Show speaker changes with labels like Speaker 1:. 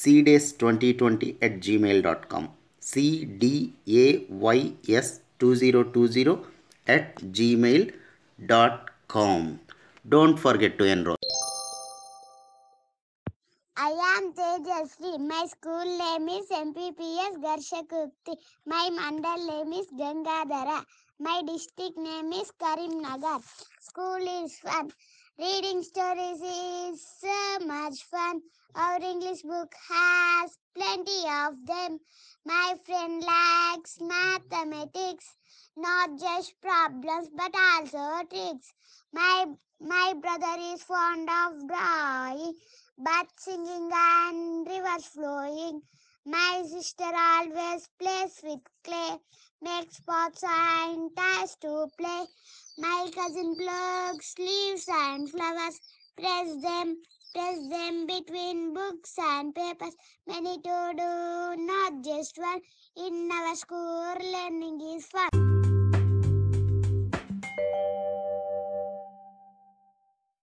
Speaker 1: cdays2020 at gmail.com cdays2020 at gmail.com don't forget to enroll
Speaker 2: I am Tejashri. My school name is MPPS Garshakurthy. My mandal name is Gangadhara. My district name is Karimnagar. School is fun. Reading stories is so much fun. Our English book has plenty of them. My friend likes mathematics, not just problems but also tricks. My my brother is fond of drawing but singing and rivers flowing. My sister always plays with clay, makes pots and ties to play. My cousin plucks leaves and flowers, press them, press them between books and papers. Many to do, not just one. In our school, learning is fun.